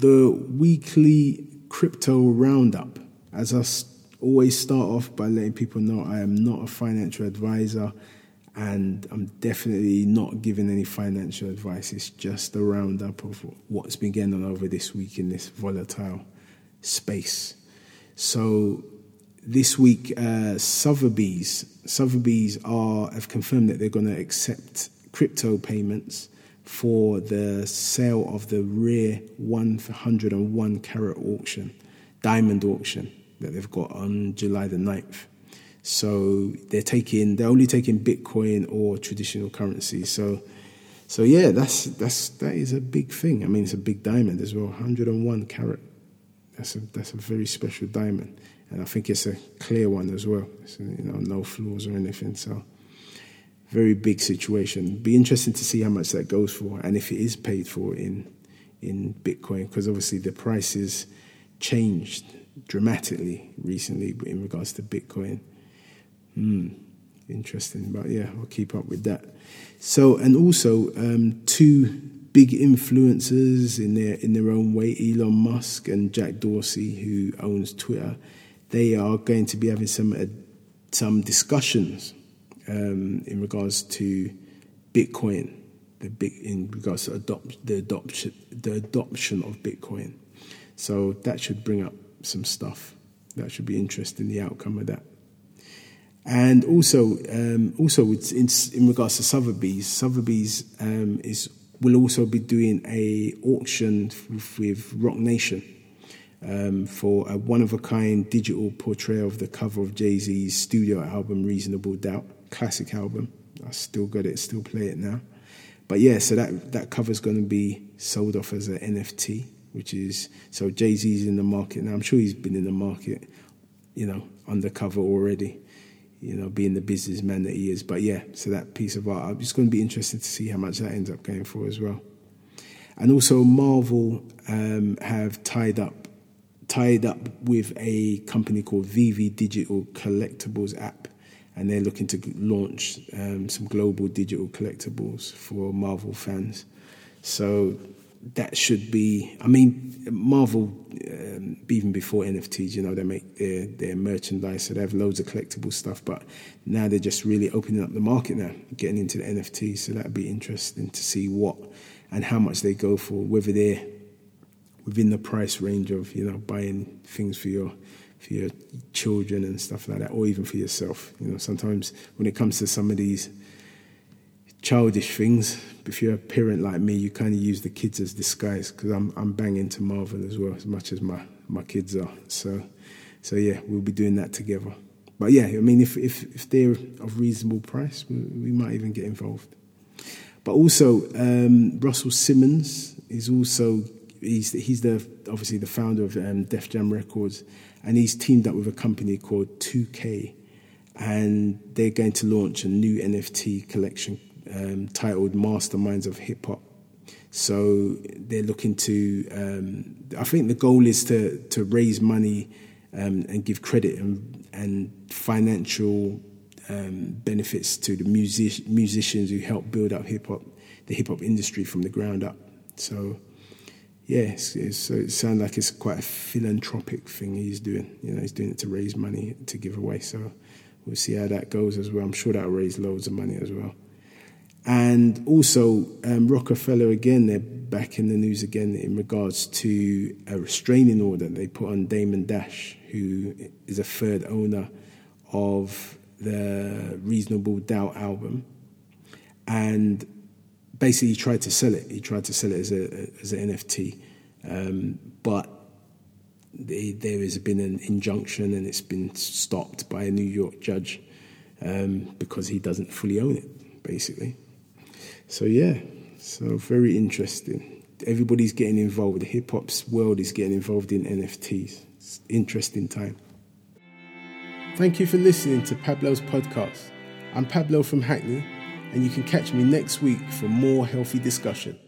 the weekly crypto roundup. As I always start off by letting people know I am not a financial advisor and I'm definitely not giving any financial advice. It's just a roundup of what's been going on over this week in this volatile space. So this week, uh, Sotheby's, Sotheby's are have confirmed that they're going to accept crypto payments for the sale of the rare 101 carat auction, diamond auction that they've got on July the 9th. So they're taking they're only taking Bitcoin or traditional currency. So so yeah, that's that's that is a big thing. I mean, it's a big diamond as well, 101 carat. That's a that's a very special diamond, and I think it's a clear one as well. So, you know, no flaws or anything. So very big situation. Be interesting to see how much that goes for, and if it is paid for in in Bitcoin, because obviously the prices changed dramatically recently in regards to Bitcoin. Hmm, interesting, but yeah, I'll keep up with that. So, and also um, two big influencers in their in their own way, Elon Musk and Jack Dorsey, who owns Twitter. They are going to be having some uh, some discussions um, in regards to Bitcoin, the big in regards to adopt, the adoption the adoption of Bitcoin. So that should bring up some stuff. That should be interesting. The outcome of that. And also, um, also in, in, regards to Sotheby's, Sotheby's um, is will also be doing a auction with, with Roc Nation um, for a one of a kind digital portrayal of the cover of Jay Z's studio album Reasonable Doubt, classic album. I still got it, still play it now. But yeah, so that that cover is going to be sold off as an NFT, which is so Jay Z's in the market now. I'm sure he's been in the market, you know, undercover already you know, being the businessman that he is. But yeah, so that piece of art, it's going to be interesting to see how much that ends up going for as well. And also, Marvel um, have tied up tied up with a company called VeVe Digital Collectibles app, and they're looking to launch um, some global digital collectibles for Marvel fans. So that should be. I mean, Marvel, um, even before NFTs, you know, they make their, their merchandise, so they have loads of collectible stuff. But now they're just really opening up the market now, getting into the NFTs. So that'd be interesting to see what and how much they go for, whether they're within the price range of you know buying things for your for your children and stuff like that, or even for yourself. You know, sometimes when it comes to some of these childish things. If you're a parent like me, you kind of use the kids as disguise because I'm I'm banging to Marvel as well as much as my my kids are. So so yeah, we'll be doing that together. But yeah, I mean, if if, if they're of reasonable price, we, we might even get involved. But also, um, Russell Simmons is also he's he's the obviously the founder of um, Def Jam Records, and he's teamed up with a company called 2K, and they're going to launch a new NFT collection um, titled Masterminds of Hip Hop. So they're looking to. Um, I think the goal is to to raise money um, and give credit and, and financial um, benefits to the music, musicians who help build up hip hop, the hip hop industry from the ground up. So yeah, it's, it's, so it sounds like it's quite a philanthropic thing he's doing. You know, he's doing it to raise money to give away. So we'll see how that goes as well. I'm sure that'll raise loads of money as well. And also, um, Roc-A-Fella again, they're back in the news again in regards to a restraining order they put on Damon Dash, who is a third owner of the Reasonable Doubt album. And basically, he tried to sell it. He tried to sell it as, a, as an NFT. Um, but there has been an injunction and it's been stopped by a New York judge um, because he doesn't fully own it, basically. So yeah, so very interesting. Everybody's getting involved. The hip hop's world is getting involved in NFTs. It's interesting time. Thank you for listening to Pablo's podcast. I'm Pablo from Hackney, and you can catch me next week for more healthy discussion.